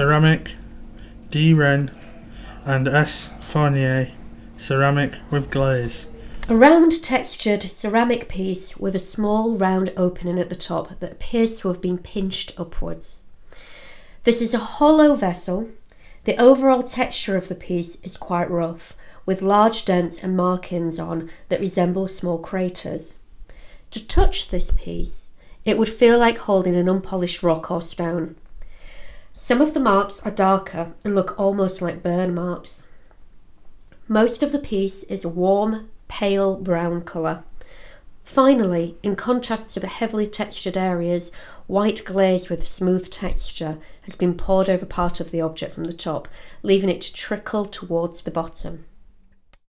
ceramic, D. Wren, and S. Fournier ceramic with glaze. A round textured ceramic piece with a small round opening at the top that appears to have been pinched upwards. This is a hollow vessel. The overall texture of the piece is quite rough, with large dents and markings on that resemble small craters. To touch this piece, it would feel like holding an unpolished rock or stone. Some of the marks are darker and look almost like burn marks. Most of the piece is a warm, pale brown colour. Finally, in contrast to the heavily textured areas, white glaze with smooth texture has been poured over part of the object from the top, leaving it to trickle towards the bottom.